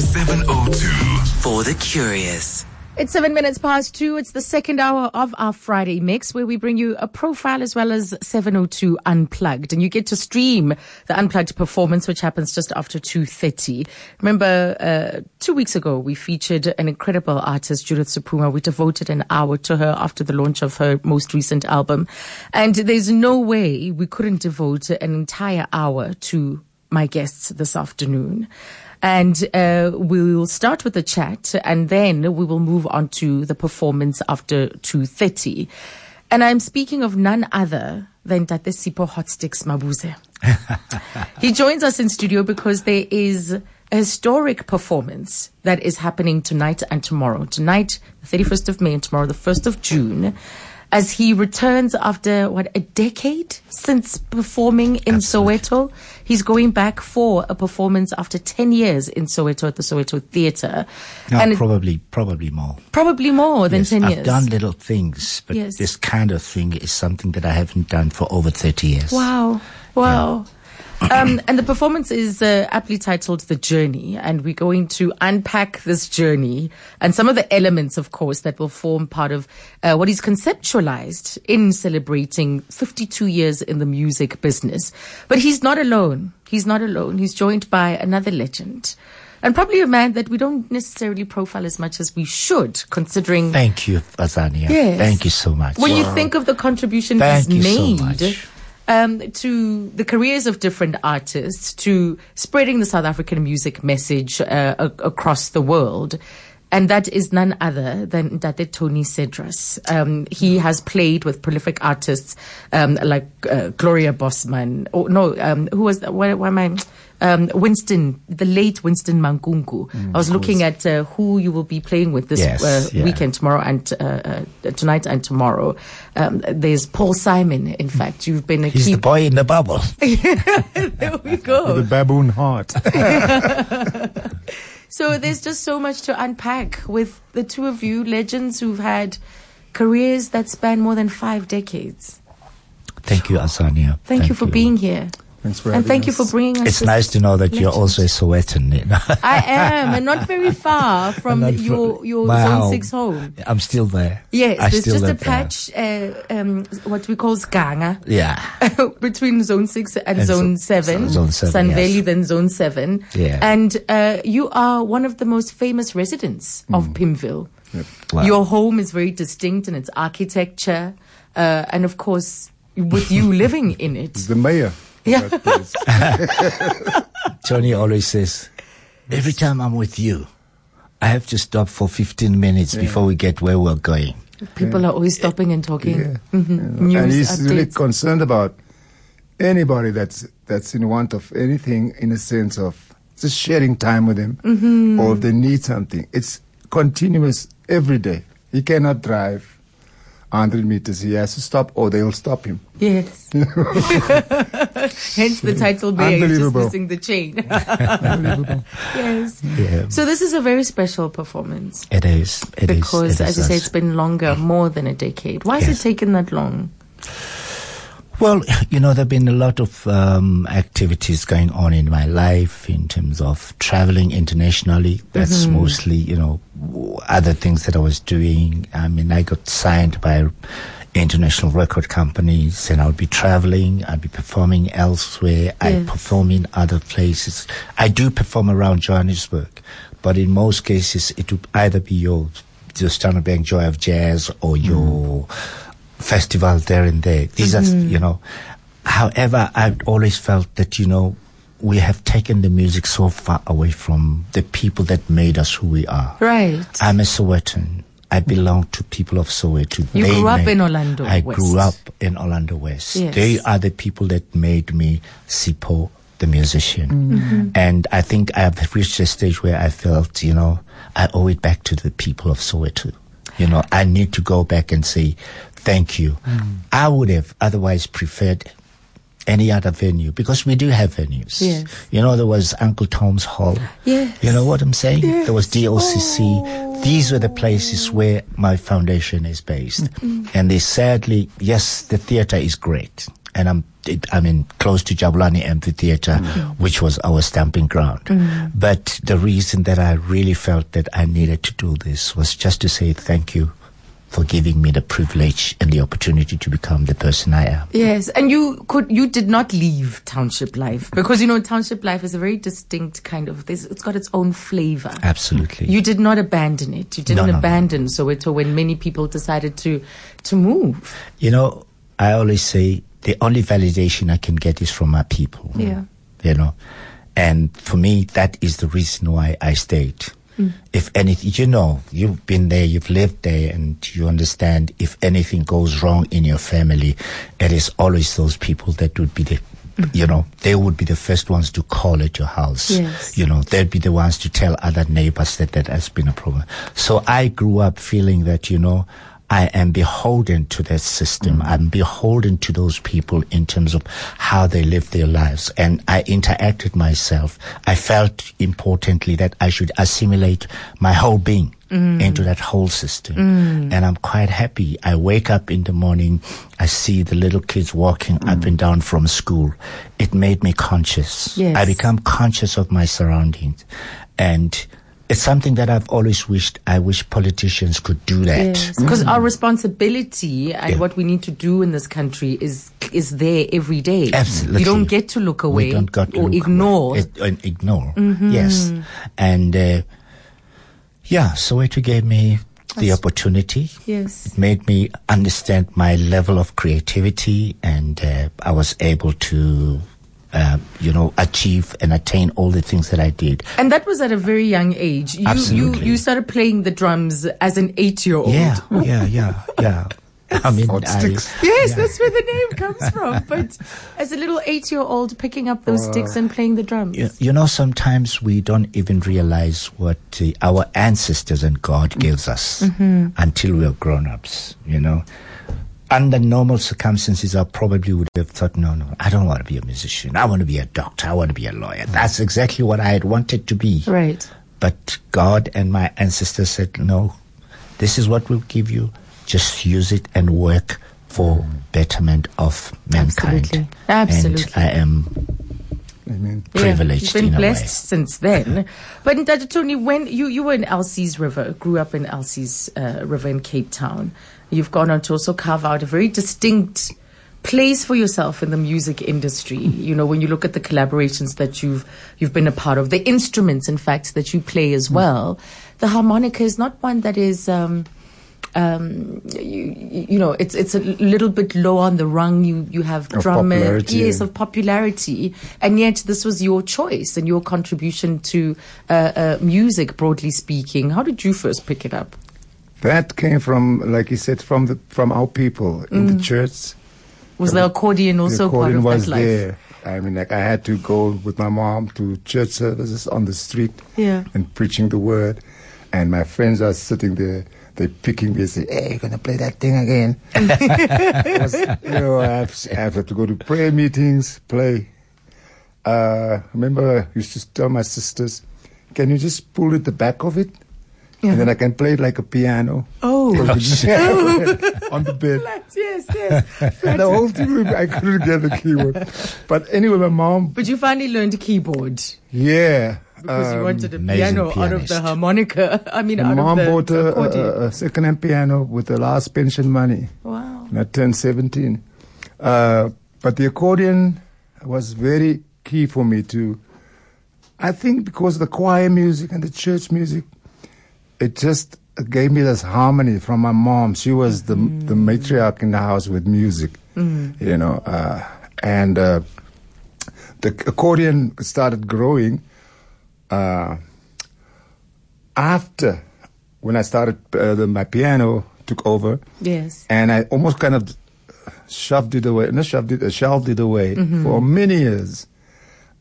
702. For the curious. It's seven minutes past two. It's the second hour of our Friday mix where we bring you a profile as well as 702 Unplugged. And you get to stream the Unplugged performance, which happens just after 2.30. Remember, uh, two weeks ago, we featured an incredible artist, Judith Sephuma. We devoted an hour to her after the launch of her most recent album. And there's no way we couldn't devote an entire hour to my guests this afternoon. And uh, we'll start with the chat and then we will move on to the performance after 2.30. And I'm speaking of none other than Tate Sipho Hotstix Mabuse. he joins us in studio because there is a historic performance that is happening tonight and tomorrow. Tonight, the 31st of May and tomorrow, the 1st of June as he returns after what a decade since performing in Absolutely. Soweto. He's going back for a performance after 10 years in Soweto at the Soweto Theatre. No, and it- probably, probably more. probably more than Yes, 10 I've years. done little things, but Yes. this kind of thing is something that I haven't done for over 30 years. Wow. Wow. Um, and the performance is uh, aptly titled The Journey, and we're going to unpack this journey and some of the elements, of course, that will form part of uh, what is conceptualized in celebrating 52 years in the music business. But he's not alone. He's not alone. He's joined by another legend. And probably a man that we don't necessarily profile as much as we should, considering Thank you, Azania. Yes. Thank you so much. when you think of the contribution Thank he's you so made much. Um, to the careers of different artists, to spreading the South African music message uh, a- across the world. And that is none other than Date Tony Cedras. Um, he has played with prolific artists um, like uh, Gloria Bosman. Or no, um, who was why, why am I? Um, Winston, the late Winston Mankunku. I was looking at uh, who you will be playing with this Yes, uh, yeah. weekend, tomorrow and uh, uh, tonight and tomorrow. Um, there's Paul Simon. In fact, you've been a He's key. the boy in the bubble. there we go. The baboon heart. So there's just so much to unpack with the two of you, legends who've had careers that span more than five decades. Thank you, Azania. Thank, you for being here. Thanks for and having thank you for bringing us. It's this nice to know that you're also a Sowetan. You know? I am, and not very far from Not your your Zone home. Six home. I'm still there. Yes, I there's still just a patch, uh, um, what we call Skanga. Yeah. between zone six and, And zone zo- seven, zone seven, Sun yes. Valley, then zone seven. Yeah. And uh, you are one of the most famous residents of Pimville. Wow. Your home is very distinct in its architecture, uh, and of course, with you living in it. the mayor. Yeah. That. Tony always says, every time I'm with you, I have to stop for 15 minutes before we get where we're going. People are always stopping and talking. Yeah. Mhm. and News he's really concerned about anybody that's that's in want of anything in a sense of just sharing time with him Mm-hmm. or if they need something. It's continuous every day. He cannot drive 100 meters. He has to stop or they'll stop him. Yes. Hence the title being just missing the chain. yes. Yeah. So this is a very special performance. It is. It is. because, it as is you say, it's been longer, more than a decade. Why has it taken that long? Well, you know, there have been a lot of um, activities going on in my life in terms of traveling internationally. That's Mm-hmm. mostly, you know, other things that I was doing. I mean, I got signed by international record companies and I would be traveling, I'd be performing elsewhere, I perform in other places. I do perform around Johannesburg, but in most cases it would either be your, your Standard Bank Joy of Jazz or mm. your festival there and there. These are, mm-hmm. you know, however, I've always felt that, you know, we have taken the music so far away from the people that made us who we are. Right. I'm a Sowetan. I belong to people of Soweto. You They grew up made- in Orlando I West. grew up in Orlando West. Yes. They are the people that made me Sipho, the musician. Mm-hmm. And I think I have reached a stage where I felt, you know, I owe it back to the people of Soweto. You know, I need to go back and say thank you. Mm. I would have otherwise preferred any other venue because we do have venues. Yes. You know, there was Uncle Tom's Hall. Yes. You know what I'm saying? Yes. There was DOCC. Oh. These were the places where my foundation is based. And they sadly, yes, the theater is great. And I'm, it, I mean, close to Jabulani Amphitheater, mm. which was our stamping ground. Mm. But the reason that I really felt that I needed to do this was just to say thank you for giving me the privilege and the opportunity to become the person I am. Yes, and you could you did not leave township life because you know township life is a very distinct kind of this. It's got its own flavor. Absolutely. You did not abandon it. You didn't No, no, no. abandon Soweto when many people decided to to move. You know, I always say the only validation I can get is from my people. Yeah. You know, and for me, that is the reason why I stayed. Mm. If anything, you know, you've been there, you've lived there, and you understand if anything goes wrong in your family, it is always those people that would be the, mm. you know, they would be the first ones to call at your house. Yes. You know, they'd be the ones to tell other neighbors that that has been a problem. So I grew up feeling that, you know, I am beholden to that system. Mm. I'm beholden to those people in terms of how they live their lives. And I interacted myself. I felt importantly that I should assimilate my whole being mm. into that whole system. Mm. And I'm quite happy. I wake up in the morning. I see the little kids walking up and down from school. It made me conscious. Yes. I become conscious of my surroundings. And it's something that I've always wished. I wish politicians could do that. Because our responsibility and Yeah. what we need to do in this country is is there every day. Absolutely. You don't get to look away We don't got to or look ignore. away. It- ignore. Yes. And uh, yeah, it gave me the opportunity. Yes. It made me understand my level of creativity, and uh, I was able to, uh, you know, achieve and attain all the things that I did. And that was at a very young age. You Absolutely. you you started playing the drums as an eight year old. Yeah, yeah, yeah, yeah. I mean, I- Yes, Yeah. that's where the name comes from. But as a little eight year old picking up those sticks and playing the drums. You, you know, sometimes we don't even realize what uh, our ancestors and God gives us until we're grown ups, you know. Under normal circumstances, I probably would have thought, no, no, I don't want to be a musician. I want to be a doctor. I want to be a lawyer. That's exactly what I had wanted to be. Right. But God and my ancestors said, no, this is what we'll give you. Just use it and work for betterment of mankind. Absolutely. Absolutely. And I am Amen. privileged You've been in a blessed way. since then. but Dr. Tony, when you, you were in Elsie's River, grew up in Elsie's uh, River in Cape Town, you've gone on to also carve out a very distinct place for yourself in the music industry. You know, when you look at the collaborations that you've you've been a part of, the instruments, in fact, that you play as well, the harmonica is not one that is. Um, um, you, you know, it's it's a little bit low on the rung. You you have Of yes, of popularity, and yet this was your choice and your contribution to uh, uh, music, broadly speaking. How did you first pick it up? That came from, like you said, from the from our people in the church. Was the accordion the also accordion part of was that life? there. I mean, like I had to go with my mom to church services on the street Yeah. and preaching the word. And my friends are sitting there, they're picking me and say, "Hey, you're gonna play that thing again?" Was- you know, I have, I have to go to prayer meetings, play. Uh, remember, I used to tell my sisters, "Can you just pull at the back of it, and then I can play it like a piano." Oh. on the bed. yes, yes. And the whole thing, I couldn't get the keyboard. But anyway, my mom, But you finally learned keyboard yeah. because you um, wanted a amazing piano out of the harmonica. I mean, My out mom of the, bought the a, a, a second-hand piano with the last pension money. wow. And I turned 17. Uh, but the accordion was very key for me to, I think because the choir music and the church music, it just gave me this harmony from my mom. She was the, the matriarch in the house with music, you know, uh, and uh, the accordion started growing uh, after when I started, uh, the, my piano took over. Yes. And I almost kind of shoved it away, not shoved it, uh, shelved it away for many years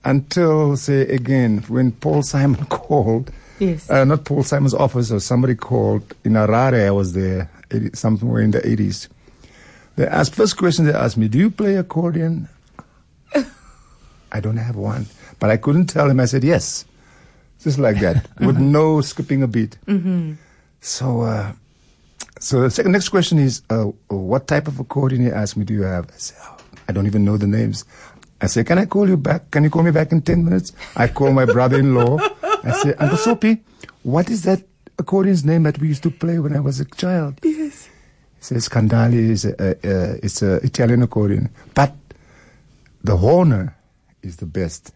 until, say, again, when Paul Simon called, Yes. uh, not Paul Simon's office or somebody called in Harare, I was there, 80, somewhere in the 80s. They asked, first question they asked me, do you play accordion? I don't have one. But I couldn't tell him. I said, yes. Just like that, with no skipping a beat. Mm-hmm. So, uh, so the second, next question is, uh, what type of accordion he asked me, do you have? I said, oh, I don't even know the names. I said, can I call you back? Can you call me back in 10 minutes? I call my brother-in-law. I said, Uncle Soapy, what is that accordion's name that we used to play when I was a child? Yes. He says, Candali is a, uh, it's a Italian accordion. But the Hohner is the best.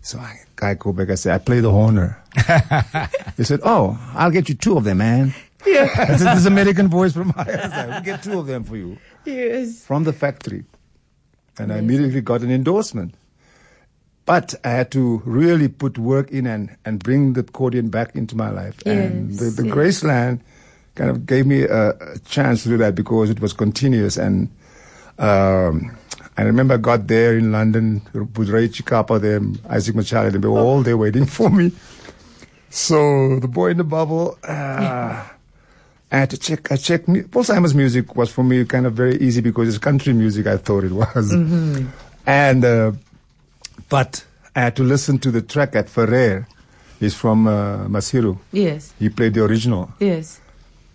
So I, I go back, I say, I play the Hohner. he said, oh, I'll get you two of them, man. Yeah. I said, this American voice from my side. We'll get two of them for you Yes. from the factory. And I immediately got an endorsement. But I had to really put work in and, and bring the accordion back into my life. and the, the yes. Graceland kind of gave me a, a chance to do that because it was continuous. And um, I remember I got there in London with Ray Chikapa there, Isaac Machado, they were all there waiting for me. So the boy in the bubble, uh, I had to check. I checked. Paul Simon's music was for me kind of very easy because it's country music. I thought it was, and uh, but I had to listen to the track at Ferrer. He's from uh, Maseru. Yes. He played the original. Yes.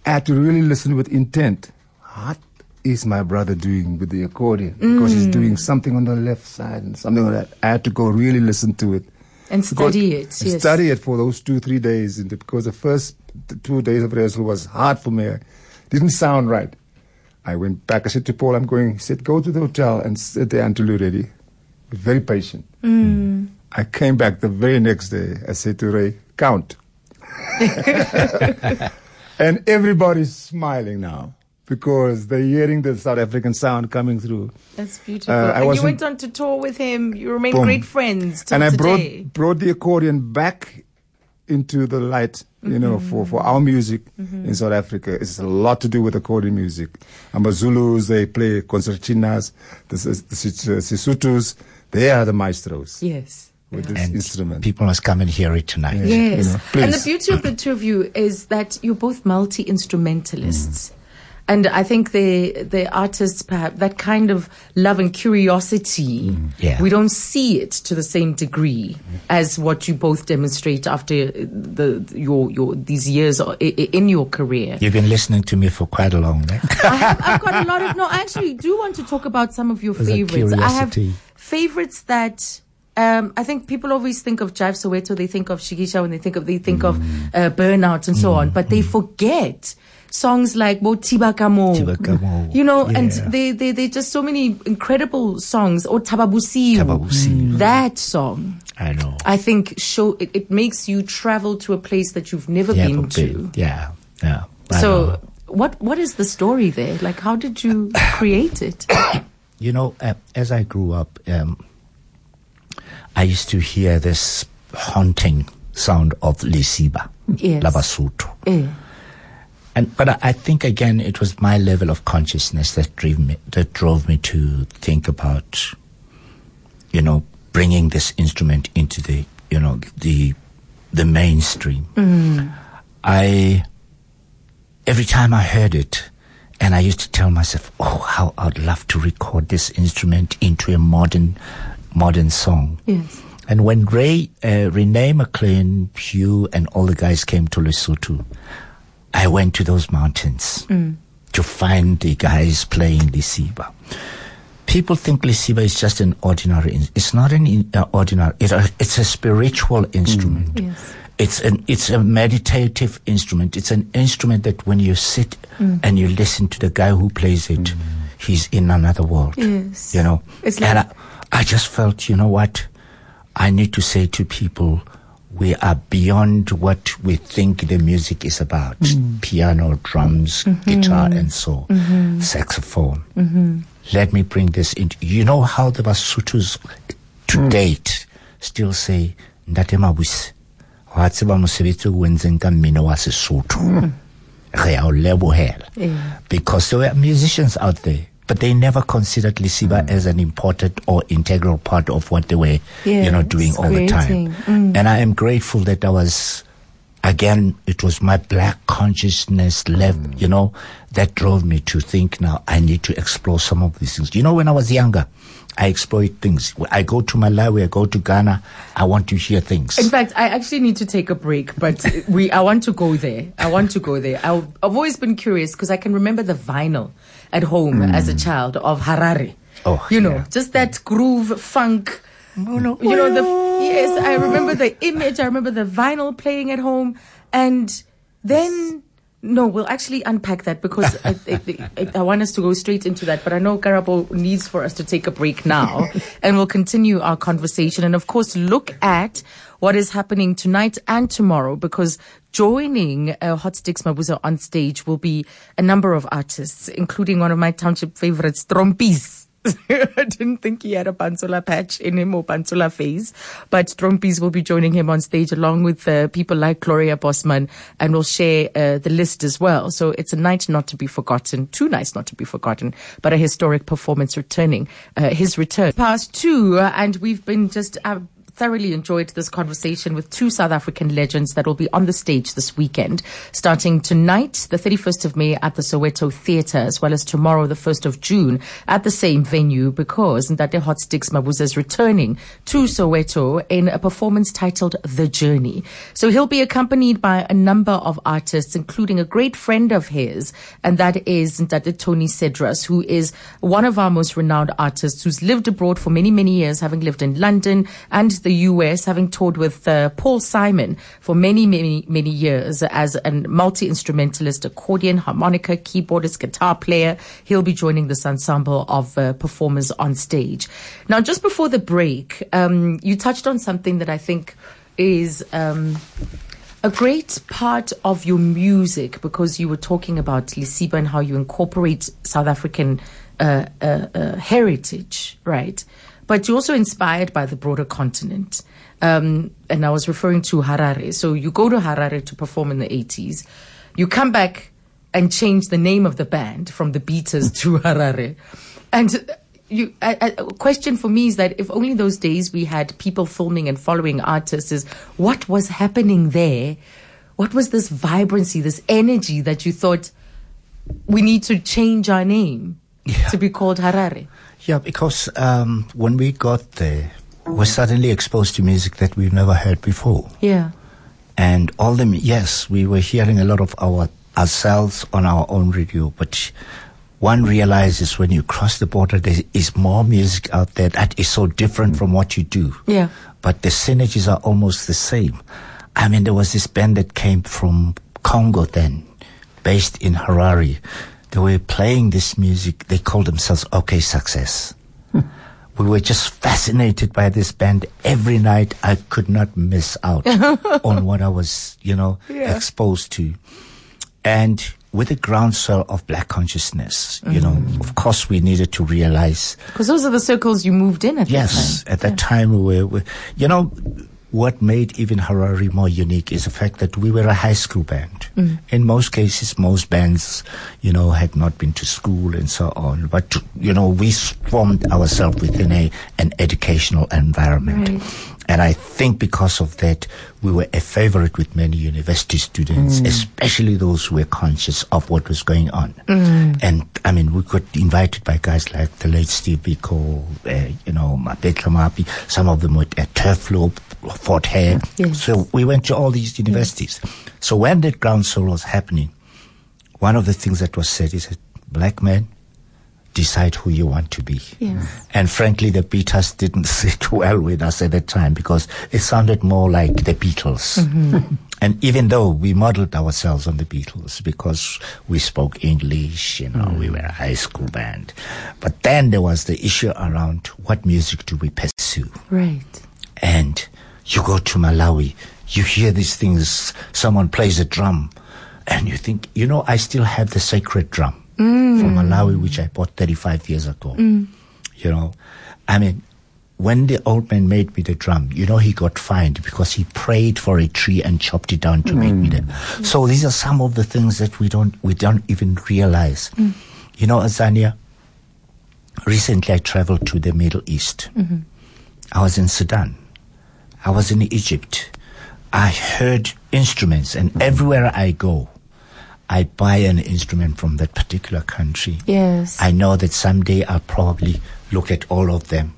I had to really listen with intent. What is my brother doing with the accordion? Because he's doing something on the left side and something like that. I had to go really listen to it. And Because- study it. Yes. Study it for those two, three days. Because the first two days of rehearsal was hard for me. It didn't sound right. I went back. I said to Paul, I'm going. He said, go to the hotel and sit there until you're ready. Very patient. I came back the very next day. I said to Ray, count. and everybody's smiling now because they're hearing the South African sound coming through. That's beautiful. Uh, I and you went on to tour with him. You remain Boom. great friends and I today. brought brought the accordion back into the light. You know, for, for our music in South Africa, it's a lot to do with accordion music. Amazulus, they play concertinas. The, the Sis- uh, Sisutus, they are the maestros yes. with this And instrument. people must come and hear it tonight. Yes. you know, and the beauty of the two of you is that you're both multi instrumentalists. Mm. And I think the the artists perhaps that kind of love and curiosity mm. Yeah. we don't see it to the same degree as what you both demonstrate after the your your these years i- i- in your career. You've been listening to me for quite a long time. I have, I've got a lot of no. I actually do want to talk about some of your favorites. I have curiosity. Favorites that. Um, I think people always think of Jive Soweto, they think of Shikisha when they think of they think of Mm. uh, Burnout and so on, but they forget songs like Mo Tibakamo. You know, and they they they just so many incredible songs. Or Tababusiu. Tababusiu. That song, I know. I think, show it, it makes you travel to a place that you've never Yeah, been to. Yeah, yeah. I So, know. what what is the story there? Like, how did you create it? You know, uh, as I grew up, um, I used to hear this haunting sound of Lisiba, Yes. Labasuto. Eh, And but I, I think again it was my level of consciousness that drove me that drove me to think about, you know, bringing this instrument into the you know the the mainstream. I every time I heard it, and I used to tell myself, "Oh, how I'd love to record this instrument into a modern modern song." Yes. And when Ray, uh, Rene McLean, Hugh, and all the guys came to Lesotho, I went to those mountains to find the guys playing Lisiba. People think Lisiba is just an ordinary. It's not an uh, ordinary. It, uh, it's a spiritual instrument. Yes. It's an it's a meditative instrument. It's an instrument that when you sit mm. and you listen to the guy who plays it, mm. he's in another world. Yes. You know. It's and I, I just felt, you know what? I need to say to people, we are beyond what we think the music is about. Mm. Piano, drums, mm-hmm. guitar, and so mm-hmm. saxophone. Mm-hmm. Let me bring this into. You know how the Basutus to date still say Ndate Mabuse wa tseba mosebetsi o entseng ka mmino wa Sesotho. Re a o lebohela. Yeah. Because there were musicians out there, but they never considered Lisiba as an important or integral part of what they were, you know, doing all the time. Mm. And I am grateful that I was again, it was my black consciousness left, mm. you know, that drove me to think now I need to explore some of these things. You know, when I was younger, I exploit things. I go to Malawi, I go to Ghana, I want to hear things. In fact, I actually need to take a break, but we I want to go there. I want to go there. I, have always been curious because I can remember the vinyl at home as a mm. child of Harare. Oh, you know, yeah. just that groove funk. You know the yes. I remember the image. I remember the vinyl playing at home, and then no, we'll actually unpack that because I, I, I, I want us to go straight into that. But I know Karabo needs for us to take a break now, and we'll continue our conversation, and of course look at what is happening tonight and tomorrow because joining uh, Hotstix Mabuse on stage will be a number of artists, including one of my township favorites, Trompies. I didn't think he had a Pantsula patch in him or Pantsula face. but Trompies will be joining him on stage along with uh, people like Gloria Bosman and will share uh, the list as well. So it's a night not to be forgotten, two nights not to be forgotten, but a historic performance returning, uh, his return. Past two, uh, and we've been just, uh, thoroughly enjoyed this conversation with two South African legends that will be on the stage this weekend, starting tonight, the 31st of May at the Soweto Theatre, as well as tomorrow, the 1st of June, at the same venue, because Ndate Hotstix Mabuse is returning to Soweto in a performance titled The Journey. So he'll be accompanied by a number of artists, including a great friend of his, and that is Ndate Tony Cedras, who is one of our most renowned artists who's lived abroad for many, many years, having lived in London and the US, having toured with uh, Paul Simon for many, many, many years as a multi instrumentalist, accordion, harmonica, keyboardist, guitar player. He'll be joining this ensemble of uh, performers on stage. Now, just before the break, um, you touched on something that I think is. Um, a great part of your music because you were talking about Lisiba and how you incorporate South African uh, uh, uh, heritage, right? But you're also inspired by the broader continent. Um, and I was referring to Harare. So you go to Harare to perform in the 80s. You come back and change the name of the band from the Beaters to Harare. And you, a, a question for me is that if only those days we had people filming and following artists, is what was happening there? What was this vibrancy, this energy that you thought we need to change our name Yeah. to be called Harare? Yeah, because um, when we got there, we were suddenly exposed to music that we've never heard before. Yeah. And all them, yes, we were hearing a lot of our ourselves on our own radio, but one realizes when you cross the border, there is more music out there that is so different from what you do. Yeah. But the synergies are almost the same. I mean, there was this band that came from Congo then, based in Harare. They were playing this music. They called themselves OK Success. We were just fascinated by this band. Every night I could not miss out on what I was, you know, exposed to. And with the groundswell of black consciousness, you know, mm. of course we needed to realize Because those are the circles you moved in at Yes, that time. Yes. At that time we were, we, you know, what made even Harare more unique is the fact that we were a high school band. Mm. In most cases, most bands, you know, had not been to school and so on. But, you know, we formed ourselves within a, an educational environment. Right. And I think because of that, we were a favorite with many university students, mm. especially those who were conscious of what was going on. Mm. And I mean, we got invited by guys like the late Steve Biko, uh, you know, Mapetla Mohapi, some of them were at Turfloop, Fort Hare. Mm, yes. So we went to all these universities. So when that groundswell was happening, one of the things that was said is that black men decide who you want to be. Yes. And frankly, the Beaters didn't sit well with us at that time because it sounded more like the Beatles. Mm-hmm. And even though we modeled ourselves on the Beatles because we spoke English, you know, we mm. were a high school band. But then there was the issue around what music do we pursue? Right. and you go to Malawi, you hear these things, someone plays a drum, and you think, you know, I still have the sacred drum Mm. from Malawi, which I bought 35 years ago. Mm. You know, I mean, when the old man made me the drum, you know, he got fined because he prayed for a tree and chopped it down to make me the. Mm. So these are some of the things that we don't, we don't even realize. You know, Azania, recently I traveled to the Middle East. Mm-hmm. I was in Sudan. I was in Egypt. I heard instruments, and everywhere I go, I buy an instrument from that particular country. Yes. I know that someday I'll probably look at all of them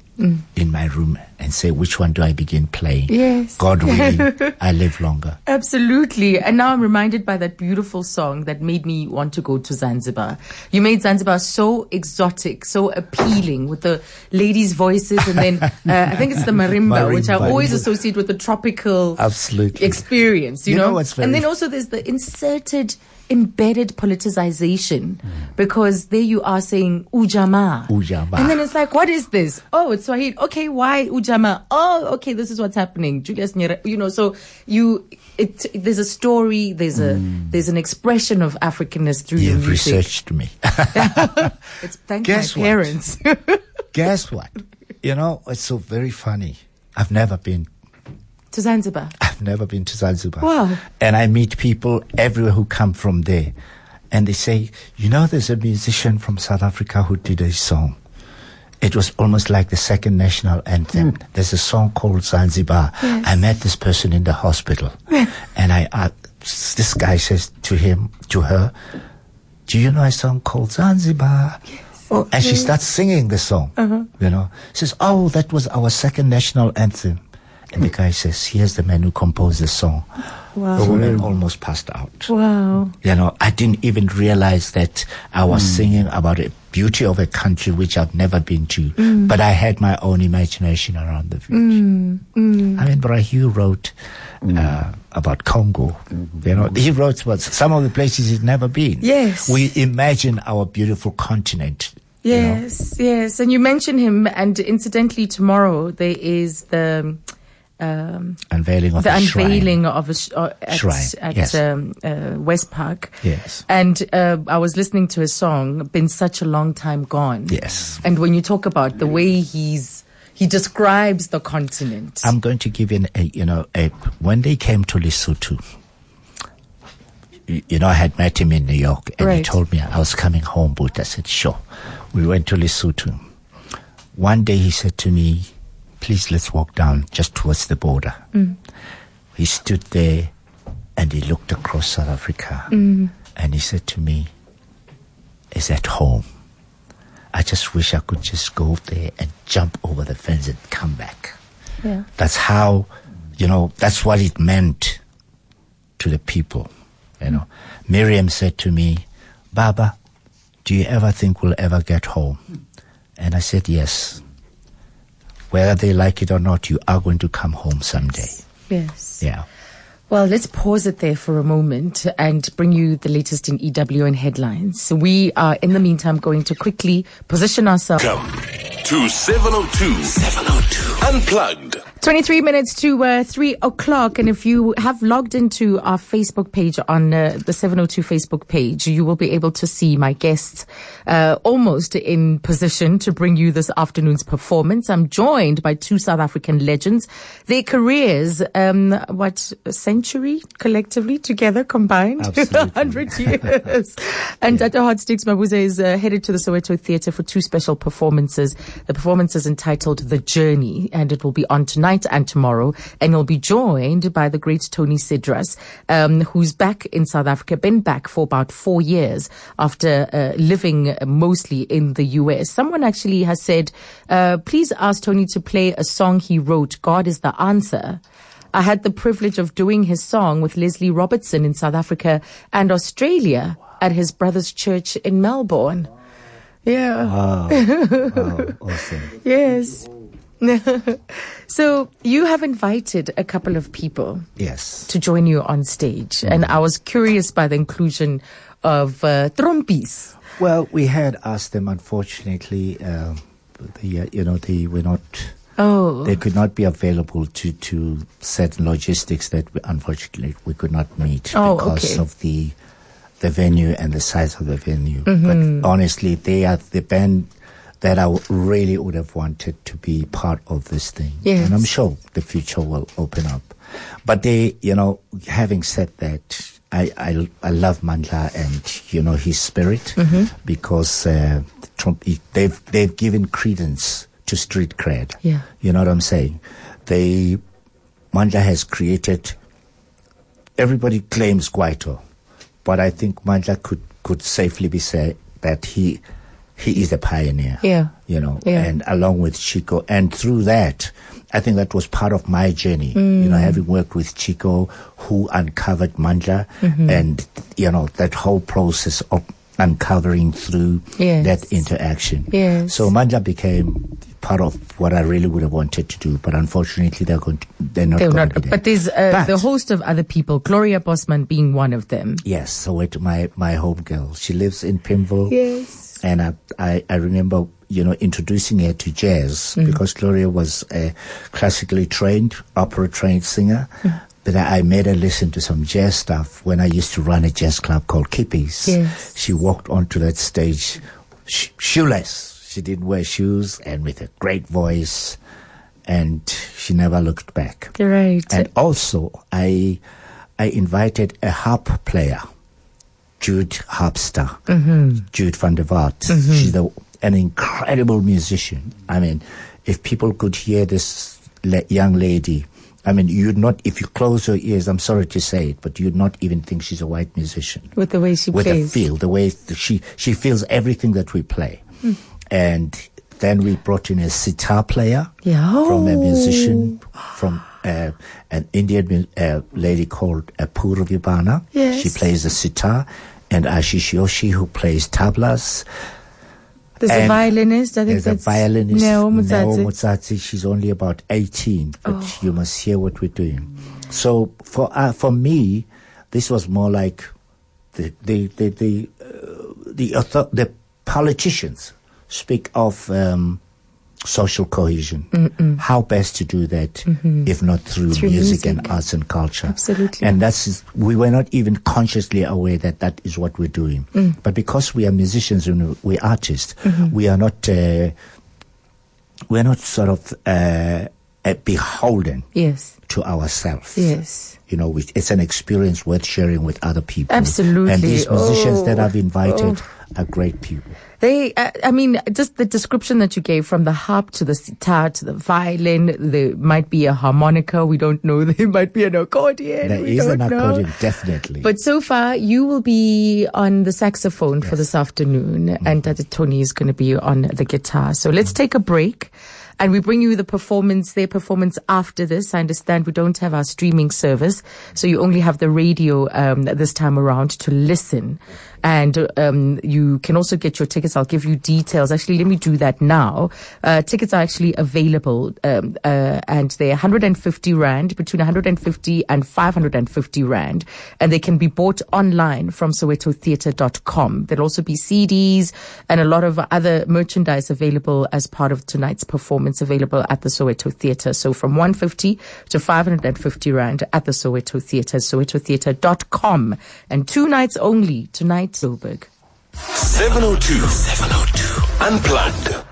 in my room and say, which one do I begin playing? Yes. God willing, I live longer. Absolutely. And now I'm reminded by that beautiful song that made me want to go to Zanzibar. You made Zanzibar so exotic, so appealing with the ladies' voices. And then uh, I think it's the marimba, which I Marimba. always associate with the tropical Absolutely. experience, you, You know? know and then also there's the inserted, embedded politicization hmm. because there you are saying Ujamaa. Ujamaa. And then it's like, what is this? Oh, it's Swahili. Okay, why Ujamaa? Oh, okay, this is what's happening. Julius Nyerere, you know, so you, it, there's a story, there's a, hmm. there's an expression of Africanness through your You've music. researched me. It's thank Guess my what? parents. Guess what? You know, it's so very funny. I've never been to Zanzibar. I've never been to Zanzibar. Wow. And I meet people everywhere who come from there. And they say, you know, there's a musician from South Africa who did a song. It was almost like the second national anthem. Hmm. There's a song called Zanzibar. Yes. I met this person in the hospital. and I, this guy says to him, to her, do you know a song called Zanzibar? Oh, and she starts singing the song. Uh-huh. You know, She says, "Oh, that was our second national anthem." And the guy says, "Here's the man who composed the song." Wow. The woman almost passed out. Wow. You know, I didn't even realize that I was hmm. singing about the beauty of a country which I've never been to, hmm. but I had my own imagination around the beauty. Hmm. I mean, Bra Hugh wrote uh, about Congo. You know, he wrote about some of the places he'd never been. Yes. we imagine our beautiful continent. you know. Yes, yes. And you mentioned him, and incidentally, tomorrow there is the um, unveiling of the a shrine. unveiling of a sh- uh, at, Shrine, at yes. um, uh, West Park. Yes. And uh, I was listening to a song, "Been Such a Long Time Gone." Yes. And when you talk about the way he's he describes the continent. I'm going to give you an, a, you know, a, when they came to Lesotho, you, you know, I had met him in New York and he told me I was coming home, but I said, sure. We went to Lesotho. One day he said to me, please let's walk down just towards the border. Mm. He stood there and he looked across South Africa mm. and he said to me, is that home? I just wish I could just go there and jump over the fence and come back. yeah. That's how, you know, that's what it meant to the people. You know, Miriam said to me, Baba, do you ever think we'll ever get home? And I said, yes. Whether they like it or not, you are going to come home someday. Yes. Yeah. Well, let's pause it there for a moment and bring you the latest in EWN headlines. We are, in the meantime, going to quickly position ourselves. Welcome to 702. 702. Unplugged. 23 minutes to uh, 3 o'clock. And if you have logged into our Facebook page on uh, the 702 Facebook page, you will be able to see my guests uh, almost in position to bring you this afternoon's performance. I'm joined by two South African legends. Their careers, um, what, a century collectively together combined? Absolutely. 100 years. and Dr. Hotstix Mabuse is uh, headed to the Soweto Theatre for two special performances. The performance is entitled The Journey, and it will be on tonight and tomorrow. And he'll be joined by the great Tony Cedras, um, who's back in South Africa, been back for about four years after uh, living mostly in the US. Someone actually has said, uh, please ask Tony to play a song he wrote, God is the Answer. I had the privilege of doing his song with Leslie Robertson in South Africa and Australia at his brother's church in Melbourne. Yeah. Oh, awesome. Yes. so you have invited a couple of people Yes. to join you on stage, and I was curious by the inclusion of uh, Trompies. Well, we had asked them, unfortunately, um, the, uh, you know, they were not. Oh, They could not be available to, to certain logistics that we, unfortunately we could not meet Oh, because okay. of the the venue and the size of the venue. Mm-hmm. But honestly, they are the band that I really would have wanted to be part of this thing. Yes. And I'm sure the future will open up. But they, you know, having said that, I, I, I love Mandla and, you know, his spirit Mm-hmm. because uh, Trump, they've, they've given credence to street cred. Yeah. You know what I'm saying? They, Mandla has created everybody claims Kwaito, but I think Mandla could, could safely be said that he he is a pioneer. Yeah. You know, Yeah. and along with Chicco, and through that, I think that was part of my journey. Mm. You know, having worked with Chicco, who uncovered Mandla, Mm-hmm. and you know that whole process of uncovering through Yes. that interaction. Yes. So Mandla became part of what I really would have wanted to do, but unfortunately they're going to, they're not. They're going not, there. but there's uh, But- the host of other people, Gloria Bosman being one of them. Yes, so it my my home girl. She lives in Pimville. Yes. And I, I I remember you know introducing her to jazz because Gloria was a classically trained, opera trained singer. But I I made her listen to some jazz stuff when I used to run a jazz club called Kippies. Yes. She walked onto that stage sh- shoeless. She didn't wear shoes and with a great voice, and she never looked back. Right. And also, I I invited a harp player, Jude Harpster, mm-hmm. Jude van der Vaart. Mm-hmm. She's the, an incredible musician. I mean, if people could hear this le- young lady, I mean, you'd not, if you close your ears, I'm sorry to say it, but you'd not even think she's a white musician with the way she with plays. the feel, the way she she feels everything that we play, mm. And then we brought in a sitar player Yeah. from a musician from uh, an Indian uh, lady called Apurva Vibana. Yes. She plays the sitar, and Ashish Joshi who plays tablas. There's a violinist. I think There's a violinist, Neo. Mutsatsi. She's only about 18, but Oh. you must hear what we're doing. So for uh, for me, this was more like the the the the uh, the, author- the politicians speak of um, social cohesion. How best to do that if not through, Through music, and arts and culture? Absolutely. And that's we were not even consciously aware that that is what we're doing. But because we are musicians and we're artists, we are not uh, we're not sort of uh, uh, beholden Yes. to ourselves. Yes. You know, we, it's an experience worth sharing with other people. Absolutely. And these musicians that Oh, I've invited oh. are great people. They, uh, I mean, just the description that you gave from the harp to the sitar to the violin, there might be a harmonica. We don't know. There might be an accordion. There we is don't an know. accordion, definitely. But so far, you will be on the saxophone for this afternoon, Mm-hmm. and Tony is going to be on the guitar. So let's take a break. And we bring you the performance, their performance after this. I understand we don't have our streaming service, so you only have the radio um, this time around to listen. And um, you can also get your tickets. I'll give you details. Actually, let me do that now. Uh, tickets are actually available, um, uh, and they're 150 rand, between 150 and 550 rand, and they can be bought online from SowetoTheatre.com. There'll also be CDs and a lot of other merchandise available as part of tonight's performance, available at the Soweto Theatre. So from 150 to 550 rand at the Soweto Theatre, SowetoTheatre.com, and two nights only tonight, Joburg. 702. 702. Unplugged.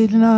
Kina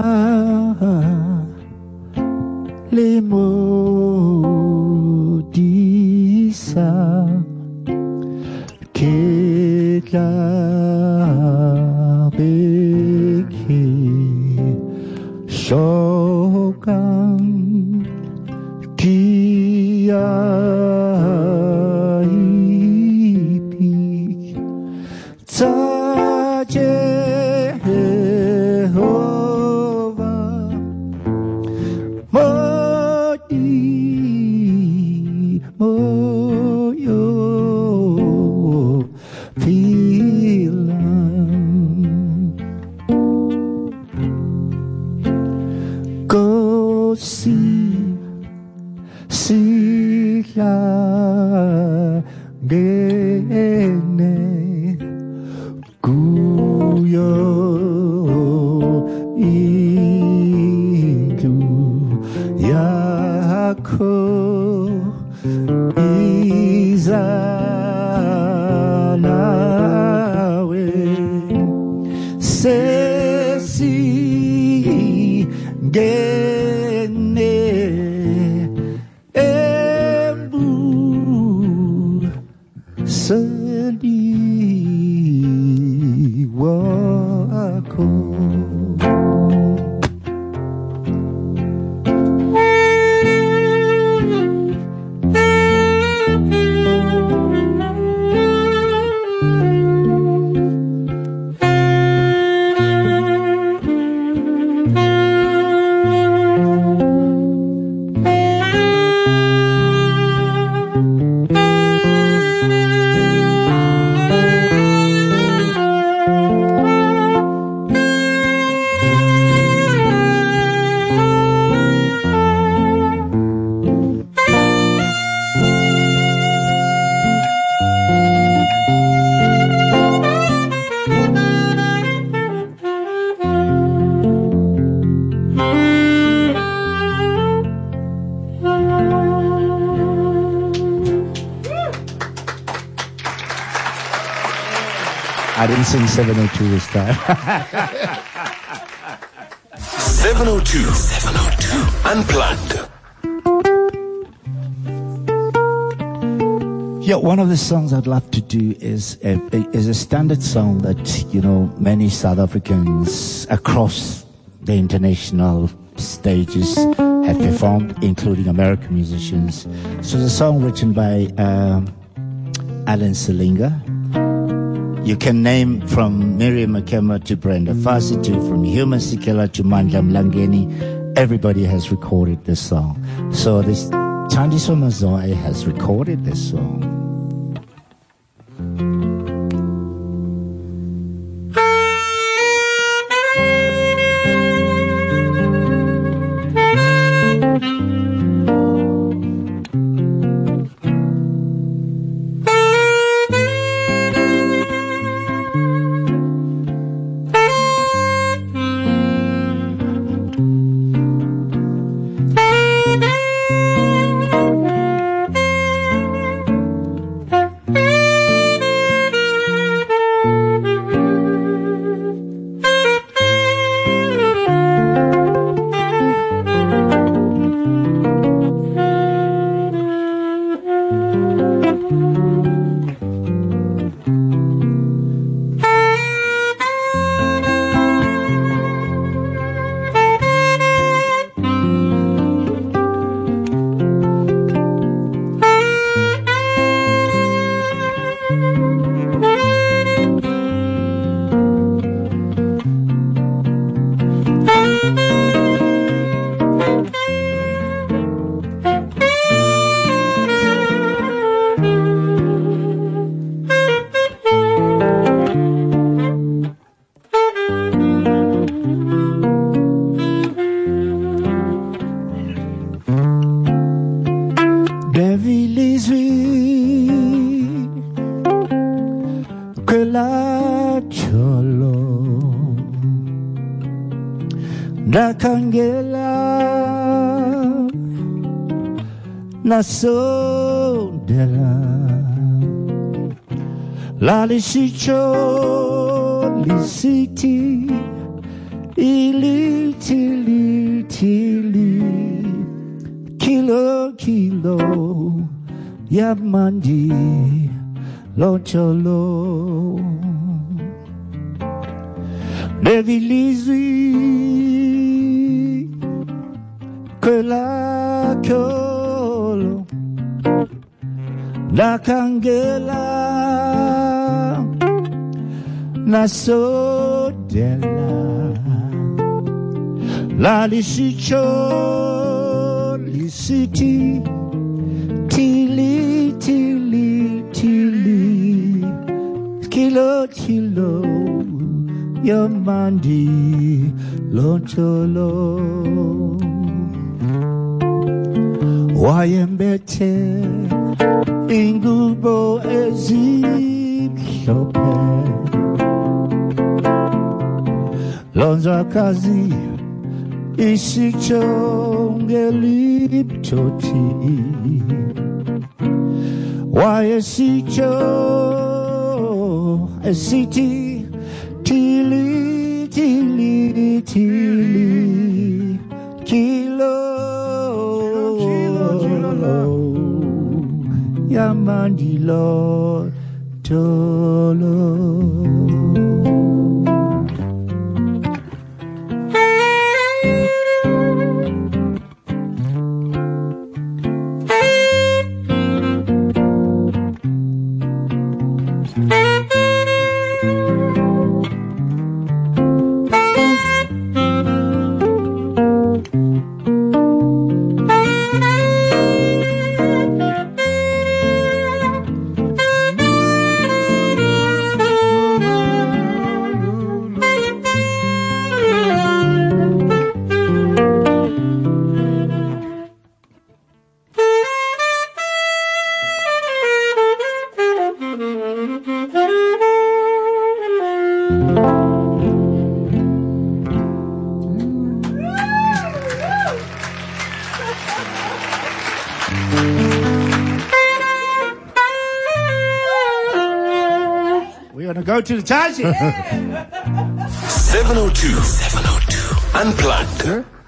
didn't sing 702 this time. 702. 702. Unplugged. Yeah, one of the songs I'd love to do is a, is a standard song that you know many South Africans across the international stages have performed, including American musicians. So the song written by um, Alan Selinga. You can name from Miriam Makeba to Brenda Fassie to from Hugh Masekela to Mandla Mlangeni. Everybody has recorded this song. So this Thandiswa Mazwai has recorded this song. Lalishicho lisiti ilitilitili kilo kilo ya mandi locholo devilizwi kwela kyolo lakangela nasodela lalishicho lisiti tili tili tili kilo kilo yamandi loncholo wayembethe ingubo ezimhlophe. Lonzakazi isitsho ngelipthothi. Wayesitsho esithi thili yamandilo tolo go to the charges. 702. 702. Unplugged. Take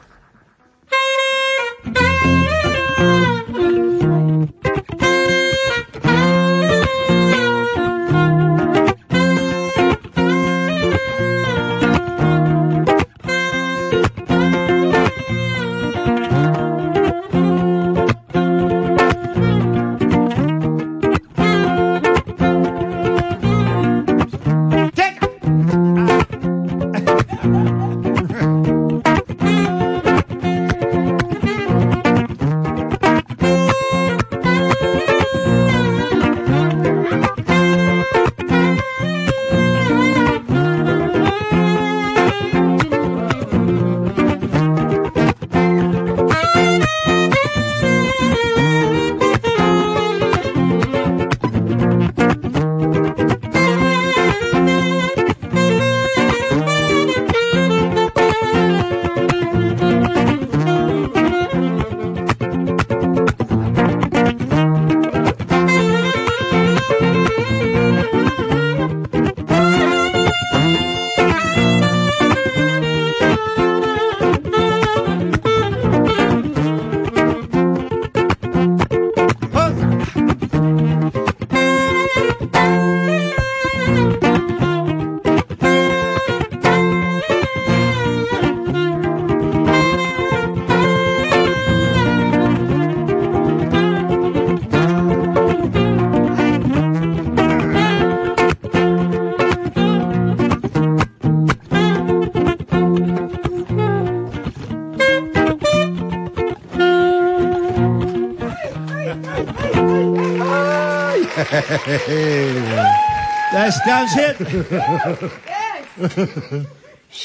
That's that's it.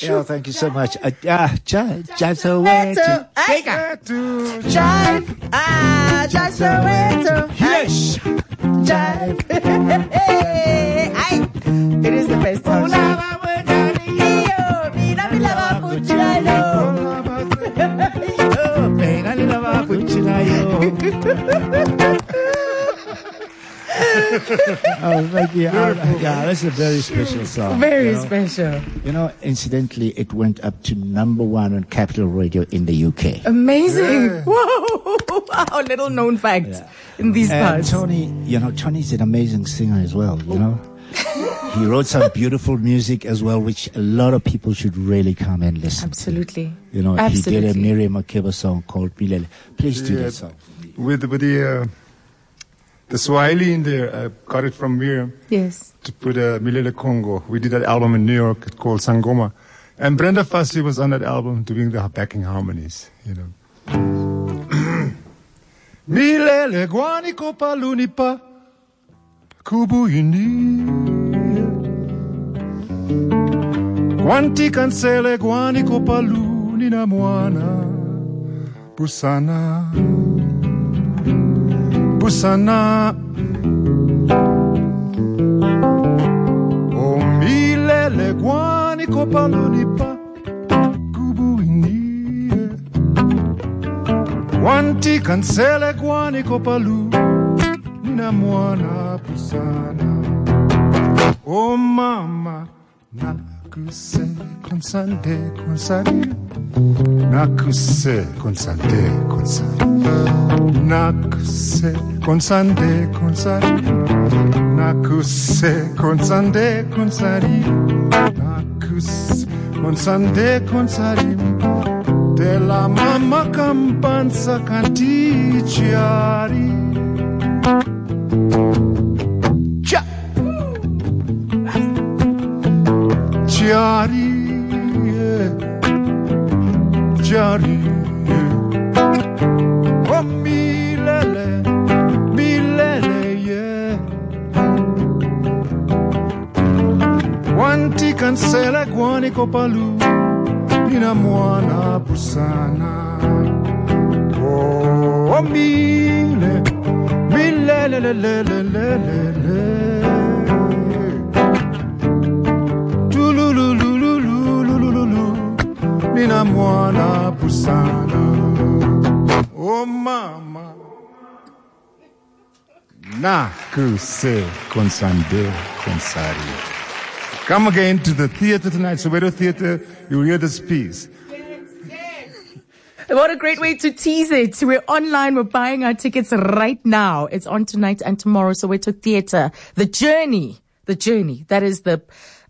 Yeah, thank you so much. Uh, uh, just, just a way to Jive, ah, jive Soweto. yes. Jive. Ay, it is the best talk show. Iyo, mina milava oh, thank you. Uh, yeah, that's a very special song. Very you know. special. You know, incidentally, it went up to number one on Capital Radio in the UK. Amazing. Whoa. Wow, little known fact in these And parts. Tony, you know, Tony's an amazing singer as well, you know. he wrote some beautiful music as well, which a lot of people should really come and listen Absolutely. to. You know, Absolutely. he did a Miriam Makeba song called Milele. Please do Yeah. that song. with with the uh, the Swahili in there. I got it from Miriam Yes. to put uh, Milele Congo. We did that album in New York called Sangoma, and Brenda Fassie was on that album doing the backing harmonies. You know. Milele guanico palunipa kubuyini. Quanti cancele μου ξανά Ο μίλε λεγουάνι pa πα κουμπουινίε Wanti cancele guani copalu Nina moana pusana Oh mama na Nakuse konsande konsande Nakuse konsande konsande Nakuse konsande konsande Nakuse konsande konsande Nakuse konsande konsande Della mamma campanza cantigiari Thank you. Cariye Cariye. Oh milele Mileleye. Wanti kansele guani kopalu Nina moana pusana. Oh mile Milelelelelelele. Nina mwana pusana. Oh mama, na kuse konsande konsari. Come again to the theater tonight, so Soweto Theater. You'll hear this piece. What a great way to tease it. We're online. We're buying our tickets right now. It's on tonight and tomorrow. So we Soweto Theatre. The journey. The journey. That is the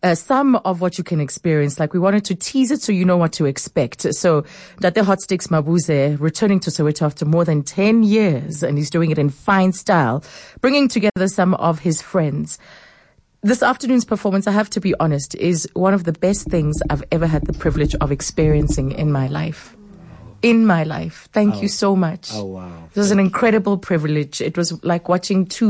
uh, some of what you can experience. Like we wanted to tease it so you know what to expect. So Date Hotstix Mabuse returning to Soweto after more than 10 years and he's doing it in fine style, bringing together some of his friends. This afternoon's performance, I have to be honest, is one of the best things I've ever had the privilege of experiencing in my life. In my life. Thank you so much. Oh, wow. It was an incredible privilege. It was like watching two